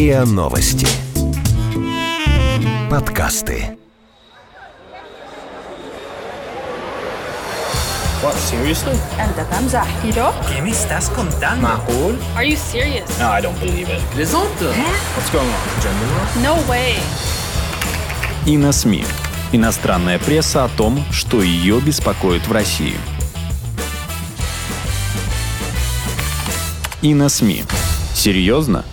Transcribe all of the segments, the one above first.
РИА Новости. Подкасты. What, seriously? أنت تمزح ¿Yo? ¿Qué me estás contando? Macul? Are you serious? No, I don't believe it. Plaisante. What's going on? Gender No way. И на СМИ. Иностранная пресса о том, что ее беспокоит в России. И на СМИ. Серьезно?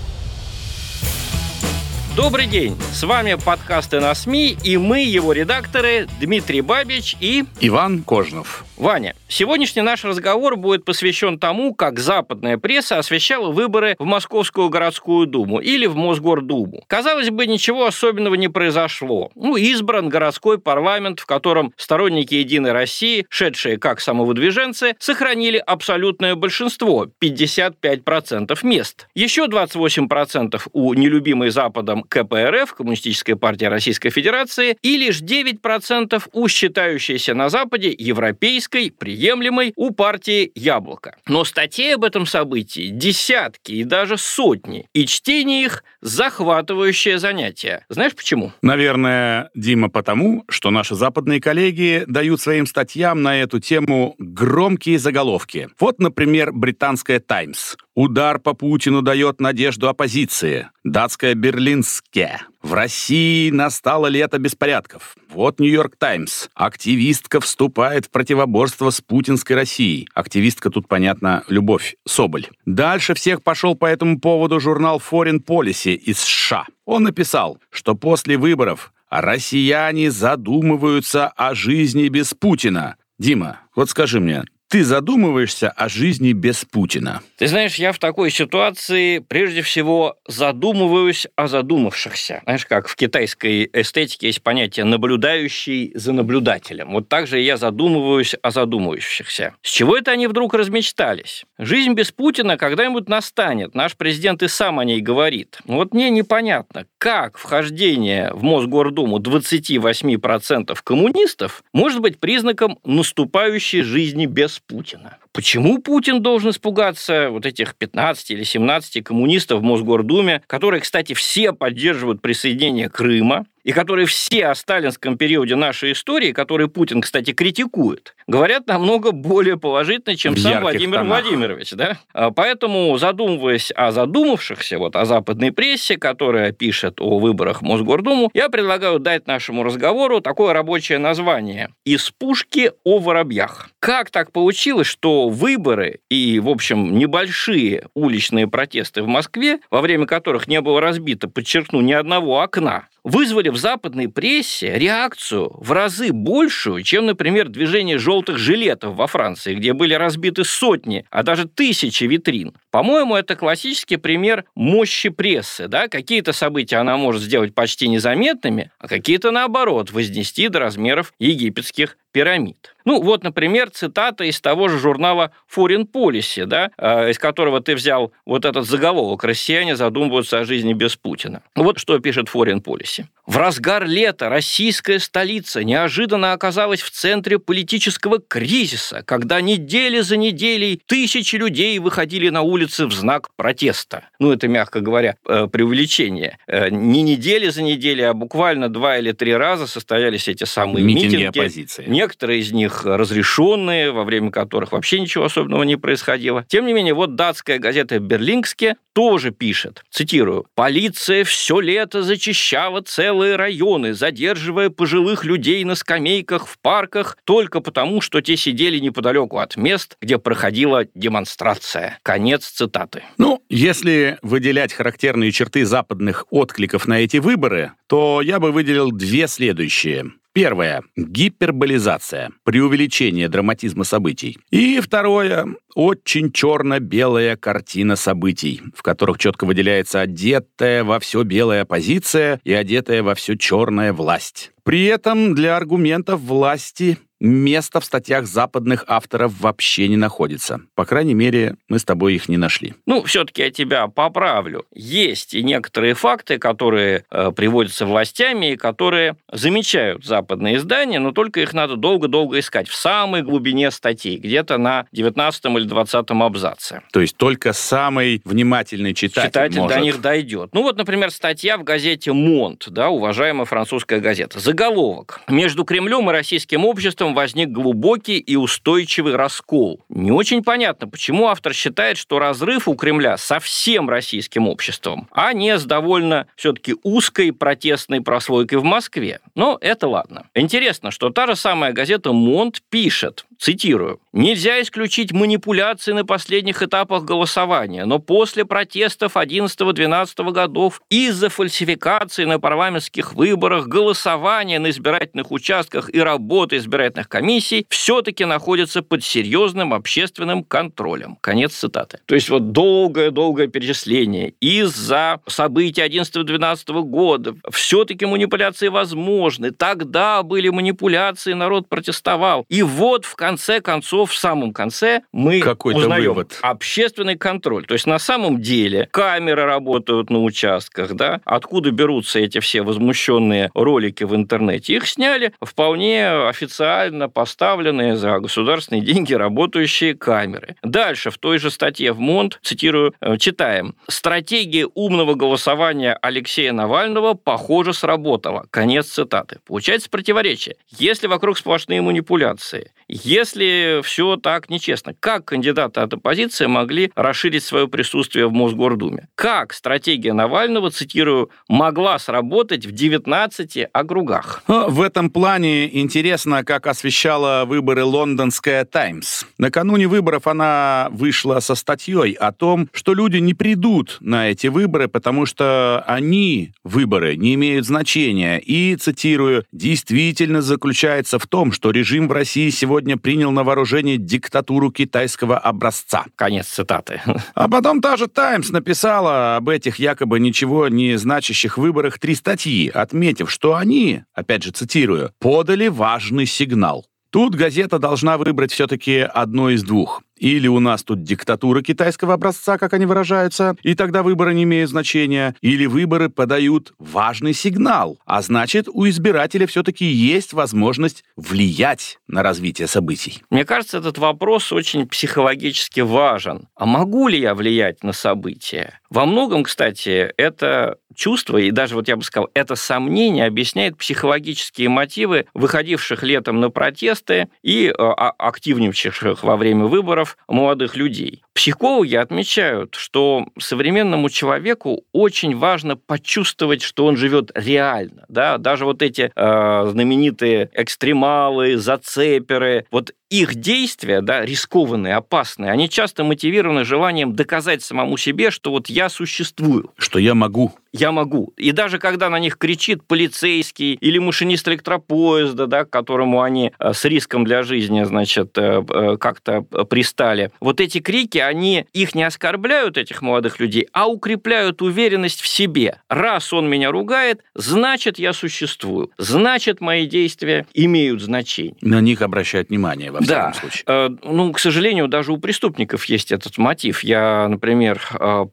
Добрый день! С вами подкасты на СМИ, и мы, его редакторы, Дмитрий Бабич и Иван Кожнов. Ваня. Сегодняшний наш разговор будет посвящен тому, как западная пресса освещала выборы в Московскую городскую думу или в Мосгордуму. Казалось бы, ничего особенного не произошло. Ну, избран городской парламент, в котором сторонники «Единой России», шедшие как самовыдвиженцы, сохранили абсолютное большинство – 55% мест. Еще 28% у нелюбимой Западом КПРФ, Коммунистической партии Российской Федерации, и лишь 9% у считающейся на Западе европейской, приемлемой у партии «Яблоко». Но статей об этом событии десятки и даже сотни, и чтение их – захватывающее занятие. Знаешь почему? Наверное, Дима, потому, что наши западные коллеги дают своим статьям на эту тему громкие заголовки. Вот, например, британская «Таймс». Удар по Путину дает надежду оппозиции. Датская «Берлинске». В России настало лето беспорядков. Вот Нью-Йорк Таймс. Активистка вступает в противоборство с путинской Россией. Активистка тут, понятно, Любовь Соболь. Дальше всех пошел по этому поводу журнал Foreign Policy из США. Он написал, что после выборов россияне задумываются о жизни без Путина. Дима, вот скажи мне, ты задумываешься о жизни без Путина? Ты знаешь, я в такой ситуации прежде всего задумываюсь о задумавшихся. Знаешь, как в китайской эстетике есть понятие «наблюдающий за наблюдателем». Вот так же я задумываюсь о задумывающихся. С чего это они вдруг размечтались? Жизнь без Путина когда-нибудь настанет. Наш президент и сам о ней говорит. Вот мне непонятно, как вхождение в Мосгордуму 28% коммунистов может быть признаком наступающей жизни без Путина. Почему Путин должен испугаться вот этих 15 или 17 коммунистов в Мосгордуме, которые, кстати, все поддерживают присоединение Крыма, и которые все о сталинском периоде нашей истории, которые Путин, кстати, критикует, говорят намного более положительно, чем В сам Владимир тонах. Владимирович. Да? А Поэтому, задумываясь о задумавшихся, вот о западной прессе, которая пишет о выборах в Мосгордуму, я предлагаю дать нашему разговору такое рабочее название «Из пушки о воробьях». Как так получилось, что выборы и, в общем, небольшие уличные протесты в Москве, во время которых не было разбито, подчеркну, ни одного окна, вызвали в западной прессе реакцию в разы большую, чем, например, движение желтых жилетов во Франции, где были разбиты сотни, а даже тысячи витрин. По-моему, это классический пример мощи прессы. Да? Какие-то события она может сделать почти незаметными, а какие-то, наоборот, вознести до размеров египетских пирамид. Ну, вот, например, цитата из того же журнала Foreign Policy, да, э, из которого ты взял вот этот заголовок «Россияне задумываются о жизни без Путина». Вот что пишет Foreign Policy. В разгар лета российская столица неожиданно оказалась в центре политического кризиса, когда недели за неделей тысячи людей выходили на улицы в знак протеста. Ну, это, мягко говоря, э, преувеличение. Э, Не недели за неделей, а буквально два или три раза состоялись эти самые Митинги митинги. оппозиции. Некоторые из них разрешенные, во время которых вообще ничего особенного не происходило. Тем не менее, вот датская газета «Берлингске» тоже пишет, цитирую, «Полиция все лето зачищала целые районы, задерживая пожилых людей на скамейках в парках только потому, что те сидели неподалеку от мест, где проходила демонстрация». Конец цитаты. Ну, если выделять характерные черты западных откликов на эти выборы, то я бы выделил две следующие. Первое – гиперболизация, преувеличение драматизма событий. И второе – очень черно-белая картина событий, в которых четко выделяется одетая во все белая оппозиция и одетая во все черная власть. При этом для аргументов власти места в статьях западных авторов вообще не находится. По крайней мере, мы с тобой их не нашли. Ну, все-таки я тебя поправлю. Есть и некоторые факты, которые э, приводятся властями и которые замечают западные издания, но только их надо долго-долго искать в самой глубине статей, где-то на 19 или 20 абзаце. То есть только самый внимательный читатель, читатель может. до них дойдет. Ну вот, например, статья в газете «Монт», да, уважаемая французская газета. Заголовок. «Между Кремлем и российским обществом возник глубокий и устойчивый раскол». Не очень понятно, почему автор считает, что разрыв у Кремля со всем российским обществом, а не с довольно все-таки узкой протестной прослойкой в Москве. Но это ладно. Интересно, что та же самая газета «Монт» пишет, цитирую, «Нельзя исключить манипуляции на последних этапах голосования, но после протестов 11-12 годов из-за фальсификации на парламентских выборах, голосования на избирательных участках и работы избирательных комиссий все-таки находятся под серьезным общественным контролем». Конец цитаты. То есть вот долгое-долгое перечисление. Из-за событий 11-12 года все-таки манипуляции возможны. Тогда были манипуляции, народ протестовал. И вот в конце концов, в самом конце мы Какой-то узнаем вывод. общественный контроль. То есть на самом деле камеры работают на участках, да? Откуда берутся эти все возмущенные ролики в интернете? Их сняли вполне официально поставленные за государственные деньги работающие камеры. Дальше в той же статье в МОНД, цитирую, э, читаем. «Стратегия умного голосования Алексея Навального, похоже, сработала». Конец цитаты. Получается противоречие. Если вокруг сплошные манипуляции, если все так нечестно, как кандидаты от оппозиции могли расширить свое присутствие в Мосгордуме? Как стратегия Навального, цитирую, могла сработать в 19 округах? Но В этом плане интересно, как освещала выборы лондонская «Таймс». Накануне выборов она вышла со статьей о том, что люди не придут на эти выборы, потому что они, выборы, не имеют значения. И, цитирую, «действительно заключается в том, что режим в России сегодня принял на вооружение диктатуру китайского образца». Конец цитаты. А потом та же «Таймс» написала об этих якобы ничего не значащих выборах три статьи, отметив, что они, опять же цитирую, «подали важный сигнал». Тут газета должна выбрать все-таки одно из двух. Или у нас тут диктатура китайского образца, как они выражаются, и тогда выборы не имеют значения, или выборы подают важный сигнал, а значит, у избирателя все-таки есть возможность влиять на развитие событий. Мне кажется, этот вопрос очень психологически важен. А могу ли я влиять на события? Во многом, кстати, это чувство, и даже вот я бы сказал, это сомнение объясняет психологические мотивы выходивших летом на протесты и э, а- активничавших во время выборов молодых людей. Психологи отмечают, что современному человеку очень важно почувствовать, что он живет реально. Да? Даже вот эти э, знаменитые экстремалы, зацеперы, вот их действия, да, рискованные, опасные, они часто мотивированы желанием доказать самому себе, что вот я существую. Что я могу. Я могу. И даже когда на них кричит полицейский или машинист электропоезда, да, к которому они э, с риском для жизни, значит, э, э, как-то пристали, вот эти крики, они их не оскорбляют, этих молодых людей, а укрепляют уверенность в себе. Раз он меня ругает, значит, я существую. Значит, мои действия имеют значение. На них обращают внимание, во всяком Да. случае. Ну, к сожалению, даже у преступников есть этот мотив. Я, например,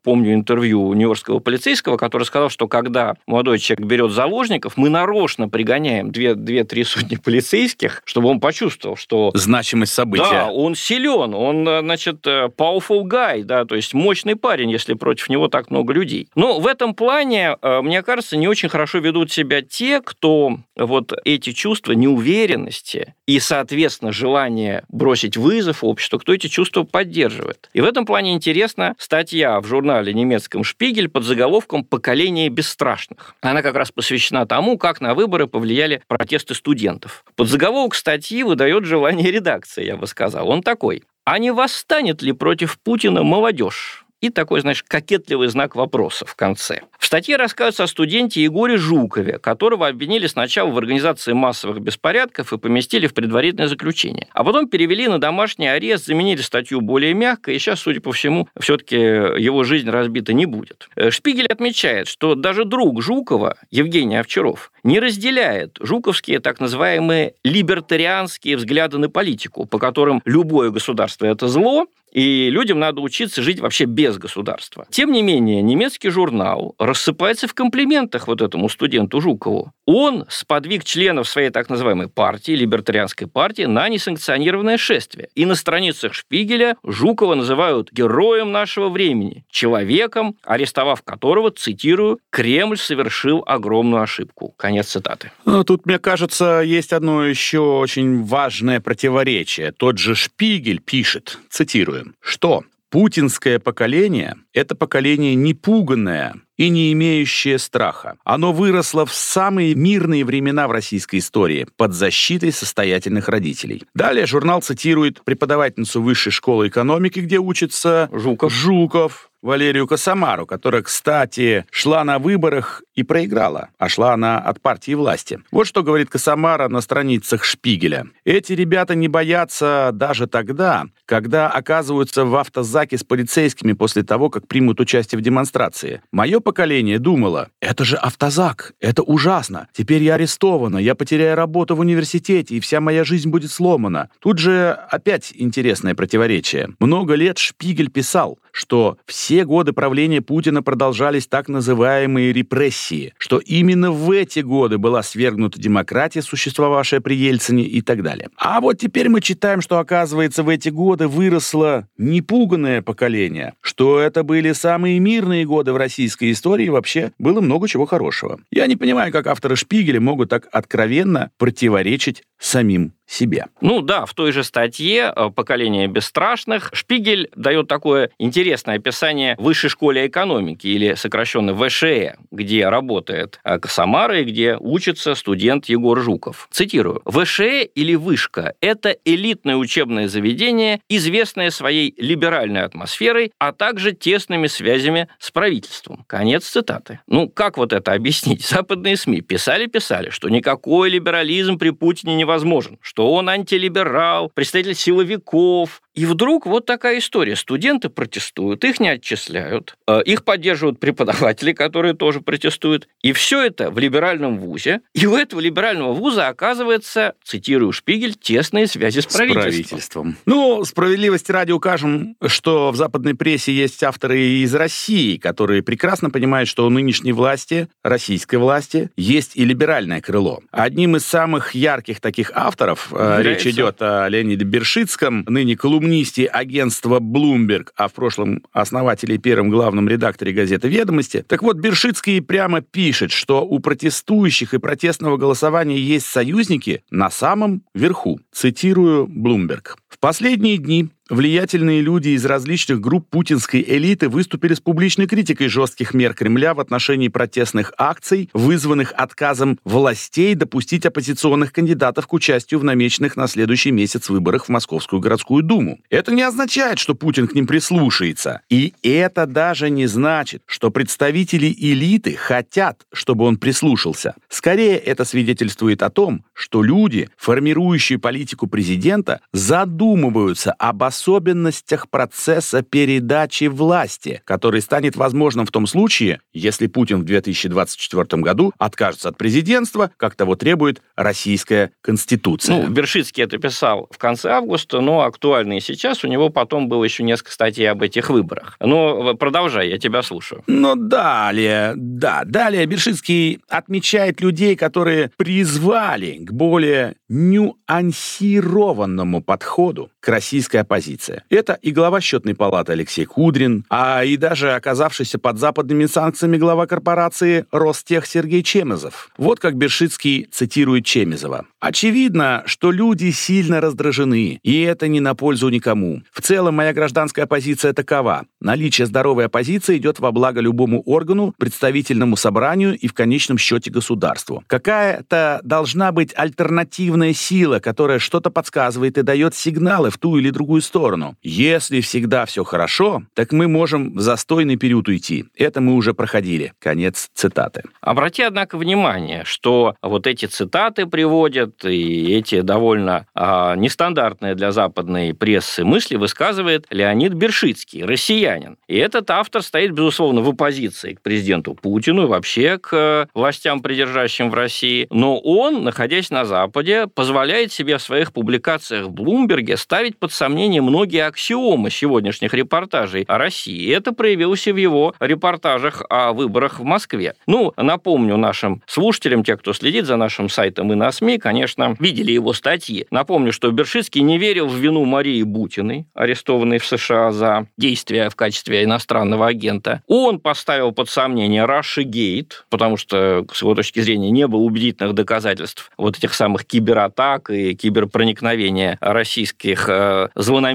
помню интервью нью-йоркского полицейского, который сказал, что когда молодой человек берет заложников, мы нарочно пригоняем две- две-три сотни полицейских, чтобы он почувствовал, что Значимость события. да, он силен, он, э, значит, э, powerful guy, да, то есть мощный парень, если против него так много людей. Но в этом плане, э, мне кажется, не очень хорошо ведут себя те, кто вот эти чувства неуверенности и, соответственно, желание бросить вызов обществу, кто эти чувства поддерживает. И в этом плане интересна статья в журнале немецком «Шпигель» под заголовком «Поколение бесстрашных». Она как раз посвящена тому, как на выборы повлияли протесты студентов. Под заголовок статьи выдает желание редакции, я бы сказал. Он такой. А не восстанет ли против Путина молодежь? И такой, знаешь, кокетливый знак вопроса в конце. В статье рассказывается о студенте Егоре Жукове, которого обвинили сначала в организации массовых беспорядков и поместили в предварительное заключение. А потом перевели на домашний арест, заменили статью более мягкой, и сейчас, судя по всему, все-таки его жизнь разбита не будет. Э, Шпигель отмечает, что даже друг Жукова, Евгений Овчаров, не разделяет жуковские так называемые либертарианские взгляды на политику, по которым любое государство – это зло, и людям надо учиться жить вообще без государства. Тем не менее, немецкий журнал рассыпается в комплиментах вот этому студенту Жукову. Он сподвиг членов своей так называемой партии, либертарианской партии, на несанкционированное шествие. И на страницах Шпигеля Жукова называют героем нашего времени, человеком, арестовав которого, цитирую, «Кремль совершил огромную ошибку». Конец цитаты. Ну, тут, мне кажется, есть одно еще очень важное противоречие. Тот же Шпигель пишет, цитирую, что путинское поколение – это поколение непуганное и не имеющее страха. Оно выросло в самые мирные времена в российской истории под защитой состоятельных родителей. Далее журнал цитирует преподавательницу высшей школы экономики, где учится Жуков. Жуков Валерию Косомару, которая, кстати, шла на выборах и проиграла, а шла она от партии власти. Вот что говорит Косомара на страницах Шпигеля. Эти ребята не боятся даже тогда, когда оказываются в автозаке с полицейскими после того, как примут участие в демонстрации. Мое поколение думало, это же автозак, это ужасно. Теперь я арестована, я потеряю работу в университете, и вся моя жизнь будет сломана. Тут же опять интересное противоречие. Много лет Шпигель писал, что все годы правления Путина продолжались так называемые репрессии, что именно в эти годы была свергнута демократия, существовавшая при Ельцине и так далее. А вот теперь мы читаем, что, оказывается, в эти годы выросло непуганное поколение, что это были самые мирные годы в российской истории вообще было много чего хорошего. Я не понимаю, как авторы Шпигеля могут так откровенно противоречить самим себе. Ну да, в той же статье э, «Поколение бесстрашных» Шпигель дает такое интересное описание высшей школе экономики, или сокращенно ВШЭ, где работает э, Косомара и где учится студент Егор Жуков. Цитирую. «ВШЭ или вышка – это элитное учебное заведение, известное своей либеральной атмосферой, а также тесными связями с правительством». Конец цитаты. Ну, как вот это объяснить? Западные СМИ писали-писали, что никакой либерализм при Путине невозможен, что он антилиберал, представитель силовиков. И вдруг вот такая история. Студенты протестуют, их не отчисляют, э, их поддерживают преподаватели, которые тоже протестуют. И все это в либеральном вузе. И у этого либерального вуза оказывается, цитирую Шпигель, тесные связи с правительством. С правительством. Ну, справедливости ради укажем, что в западной прессе есть авторы из России, которые прекрасно понимают, что у нынешней власти, российской власти, есть и либеральное крыло. Одним из самых ярких таких авторов, э, Является. речь идет о Леониде Бершицком, ныне колумнисте агентства Bloomberg, а в прошлом основателе и первом главном редакторе газеты «Ведомости». Так вот, Бершицкий прямо пишет, что у протестующих и протестного голосования есть союзники на самом верху. Цитирую Bloomberg. В последние дни Влиятельные люди из различных групп путинской элиты выступили с публичной критикой жестких мер Кремля в отношении протестных акций, вызванных отказом властей допустить оппозиционных кандидатов к участию в намеченных на следующий месяц выборах в Московскую городскую думу. Это не означает, что Путин к ним прислушается. И это даже не значит, что представители элиты хотят, чтобы он прислушался. Скорее, это свидетельствует о том, что люди, формирующие политику президента, задумываются об особенностях процесса передачи власти, который станет возможным в том случае, если Путин в 2024 году откажется от президентства, как того требует российская конституция. Ну, Бершицкий это писал в конце августа, но актуально и сейчас. У него потом было еще несколько статей об этих выборах. Но продолжай, я тебя слушаю. Но далее, да, далее Бершицкий отмечает людей, которые призвали к более нюансированному подходу к российской оппозиции. Это и глава счетной палаты Алексей Кудрин, а и даже оказавшийся под западными санкциями глава корпорации Ростех Сергей Чемезов. Вот как Бершицкий цитирует Чемезова. «Очевидно, что люди сильно раздражены, и это не на пользу никому. В целом, моя гражданская позиция такова. Наличие здоровой оппозиции идет во благо любому органу, представительному собранию и в конечном счете государству. Какая-то должна быть альтернативная сила, которая что-то подсказывает и дает сигналы в ту или другую сторону сторону. Если всегда все хорошо, так мы можем в застойный период уйти. Это мы уже проходили. Конец цитаты. Обрати, однако, внимание, что вот эти цитаты приводят и эти довольно а, нестандартные для западной прессы мысли высказывает Леонид Бершицкий, россиянин. И этот автор стоит, безусловно, в оппозиции к президенту Путину и вообще к э, властям, придержащим в России. Но он, находясь на Западе, позволяет себе в своих публикациях в Блумберге ставить под сомнение многие аксиомы сегодняшних репортажей о России. Это проявилось и в его репортажах о выборах в Москве. Ну, напомню нашим слушателям, те, кто следит за нашим сайтом и на СМИ, конечно, видели его статьи. Напомню, что Бершицкий не верил в вину Марии Бутиной, арестованной в США за действия в качестве иностранного агента. Он поставил под сомнение Russia Gate, потому что, с его точки зрения, не было убедительных доказательств вот этих самых кибератак и киберпроникновения российских э, злонамеренных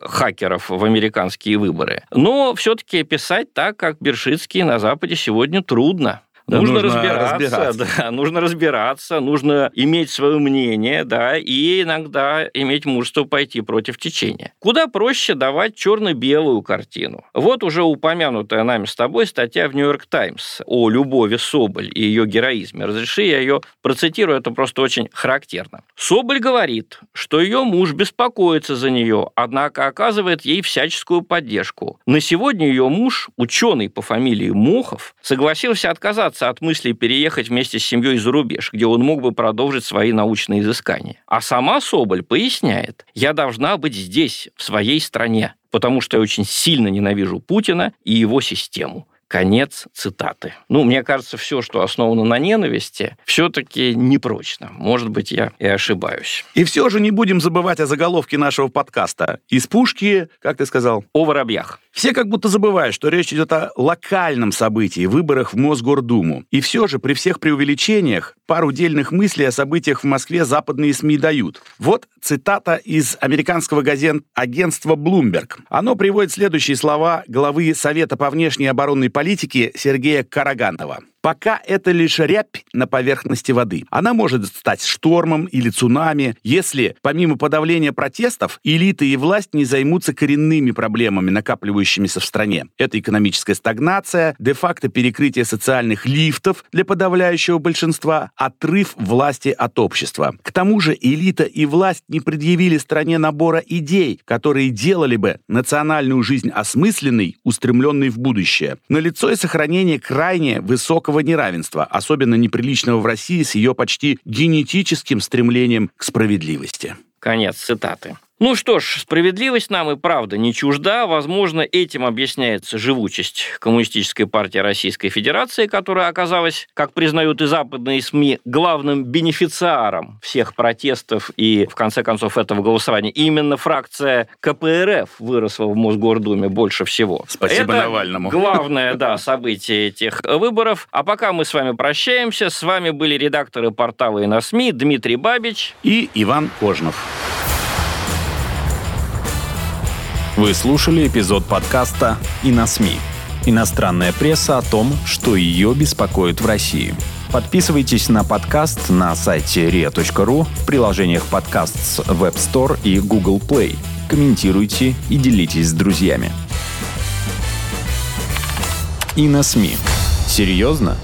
хакеров в американские выборы. Но все-таки писать так, как Бершицкий на Западе сегодня трудно. Да, нужно, нужно разбираться, разбираться, да, нужно разбираться, нужно иметь свое мнение, да, и иногда иметь мужество пойти против течения. Куда проще давать черно-белую картину. Вот уже упомянутая нами с тобой статья в Нью-Йорк Таймс о Любови Соболь и ее героизме. Разреши, я ее процитирую, это просто очень характерно. Соболь говорит, что ее муж беспокоится за нее, однако оказывает ей всяческую поддержку. На сегодня ее муж, ученый по фамилии Мохов, согласился отказаться отказаться от мысли переехать вместе с семьей за рубеж, где он мог бы продолжить свои научные изыскания. А сама Соболь поясняет, я должна быть здесь, в своей стране, потому что я очень сильно ненавижу Путина и его систему. Конец цитаты. Ну, мне кажется, все, что основано на ненависти, все-таки непрочно. Может быть, я и ошибаюсь. И все же не будем забывать о заголовке нашего подкаста. Из пушки, как ты сказал? О воробьях. Все как будто забывают, что речь идет о локальном событии, выборах в Мосгордуму. И все же при всех преувеличениях пару дельных мыслей о событиях в Москве западные СМИ дают. Вот цитата из американского газет агентства Bloomberg. Оно приводит следующие слова главы Совета по внешней оборонной политике Сергея Карагантова. Пока это лишь рябь на поверхности воды. Она может стать штормом или цунами, если, помимо подавления протестов, элиты и власть не займутся коренными проблемами, накапливающимися в стране. Это экономическая стагнация, де-факто перекрытие социальных лифтов для подавляющего большинства, отрыв власти от общества. К тому же элита и власть не предъявили стране набора идей, которые делали бы национальную жизнь осмысленной, устремленной в будущее. Налицо и сохранение крайне высокого высокого неравенства, особенно неприличного в России с ее почти генетическим стремлением к справедливости. Конец цитаты. Ну что ж, справедливость нам и правда не чужда. Возможно, этим объясняется живучесть Коммунистической партии Российской Федерации, которая оказалась, как признают и западные СМИ, главным бенефициаром всех протестов и, в конце концов, этого голосования. именно фракция КПРФ выросла в Мосгордуме больше всего. Спасибо Это Навальному. главное, да, событие этих выборов. А пока мы с вами прощаемся, с вами были редакторы портала и на СМИ Дмитрий Бабич и Иван Кожнов. Вы слушали эпизод подкаста «И на СМИ». Иностранная пресса о том, что ее беспокоит в России. Подписывайтесь на подкаст на сайте ria.ru в приложениях подкаст с Web Store и Google Play. Комментируйте и делитесь с друзьями. И на СМИ. Серьезно?